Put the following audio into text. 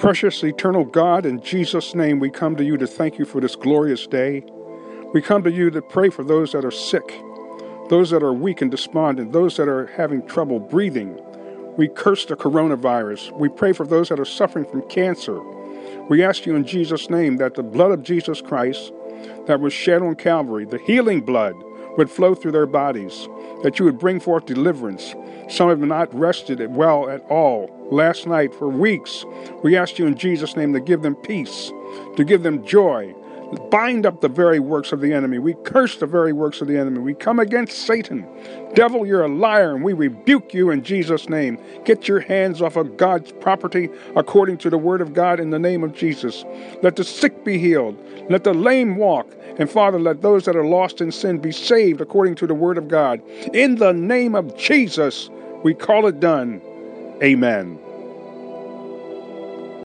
Precious eternal God, in Jesus' name, we come to you to thank you for this glorious day. We come to you to pray for those that are sick, those that are weak and despondent, those that are having trouble breathing. We curse the coronavirus. We pray for those that are suffering from cancer. We ask you in Jesus' name that the blood of Jesus Christ that was shed on Calvary, the healing blood, would flow through their bodies, that you would bring forth deliverance. Some have not rested well at all last night for weeks. We ask you in Jesus' name to give them peace, to give them joy, bind up the very works of the enemy. We curse the very works of the enemy. We come against Satan. Devil, you're a liar, and we rebuke you in Jesus' name. Get your hands off of God's property according to the word of God in the name of Jesus. Let the sick be healed. Let the lame walk. And Father, let those that are lost in sin be saved according to the word of God. In the name of Jesus, we call it done. Amen.